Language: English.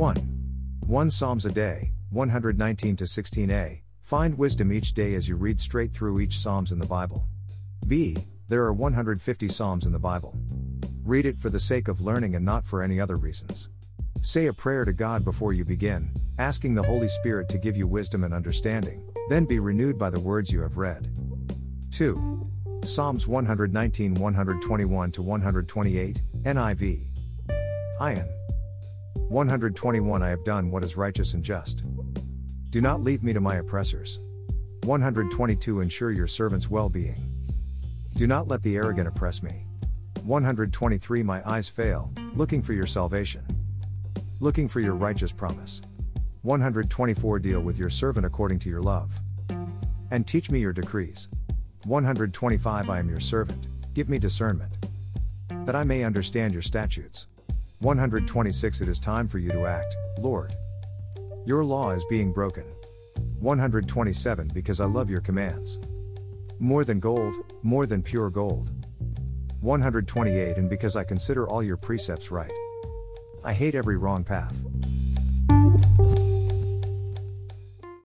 1. 1 Psalms a day, 119 to 16a. Find wisdom each day as you read straight through each Psalms in the Bible. B. There are 150 Psalms in the Bible. Read it for the sake of learning and not for any other reasons. Say a prayer to God before you begin, asking the Holy Spirit to give you wisdom and understanding, then be renewed by the words you have read. 2. Psalms 119 121 to 128, NIV. Ayin. 121 I have done what is righteous and just. Do not leave me to my oppressors. 122 Ensure your servant's well being. Do not let the arrogant oppress me. 123 My eyes fail, looking for your salvation looking for your righteous promise. 124 Deal with your servant according to your love. And teach me your decrees. 125 I am your servant, give me discernment. That I may understand your statutes. 126 It is time for you to act, Lord. Your law is being broken. 127 Because I love your commands. More than gold, more than pure gold. 128 And because I consider all your precepts right. I hate every wrong path.